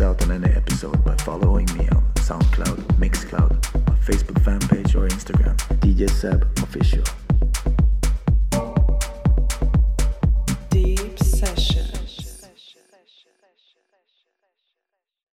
you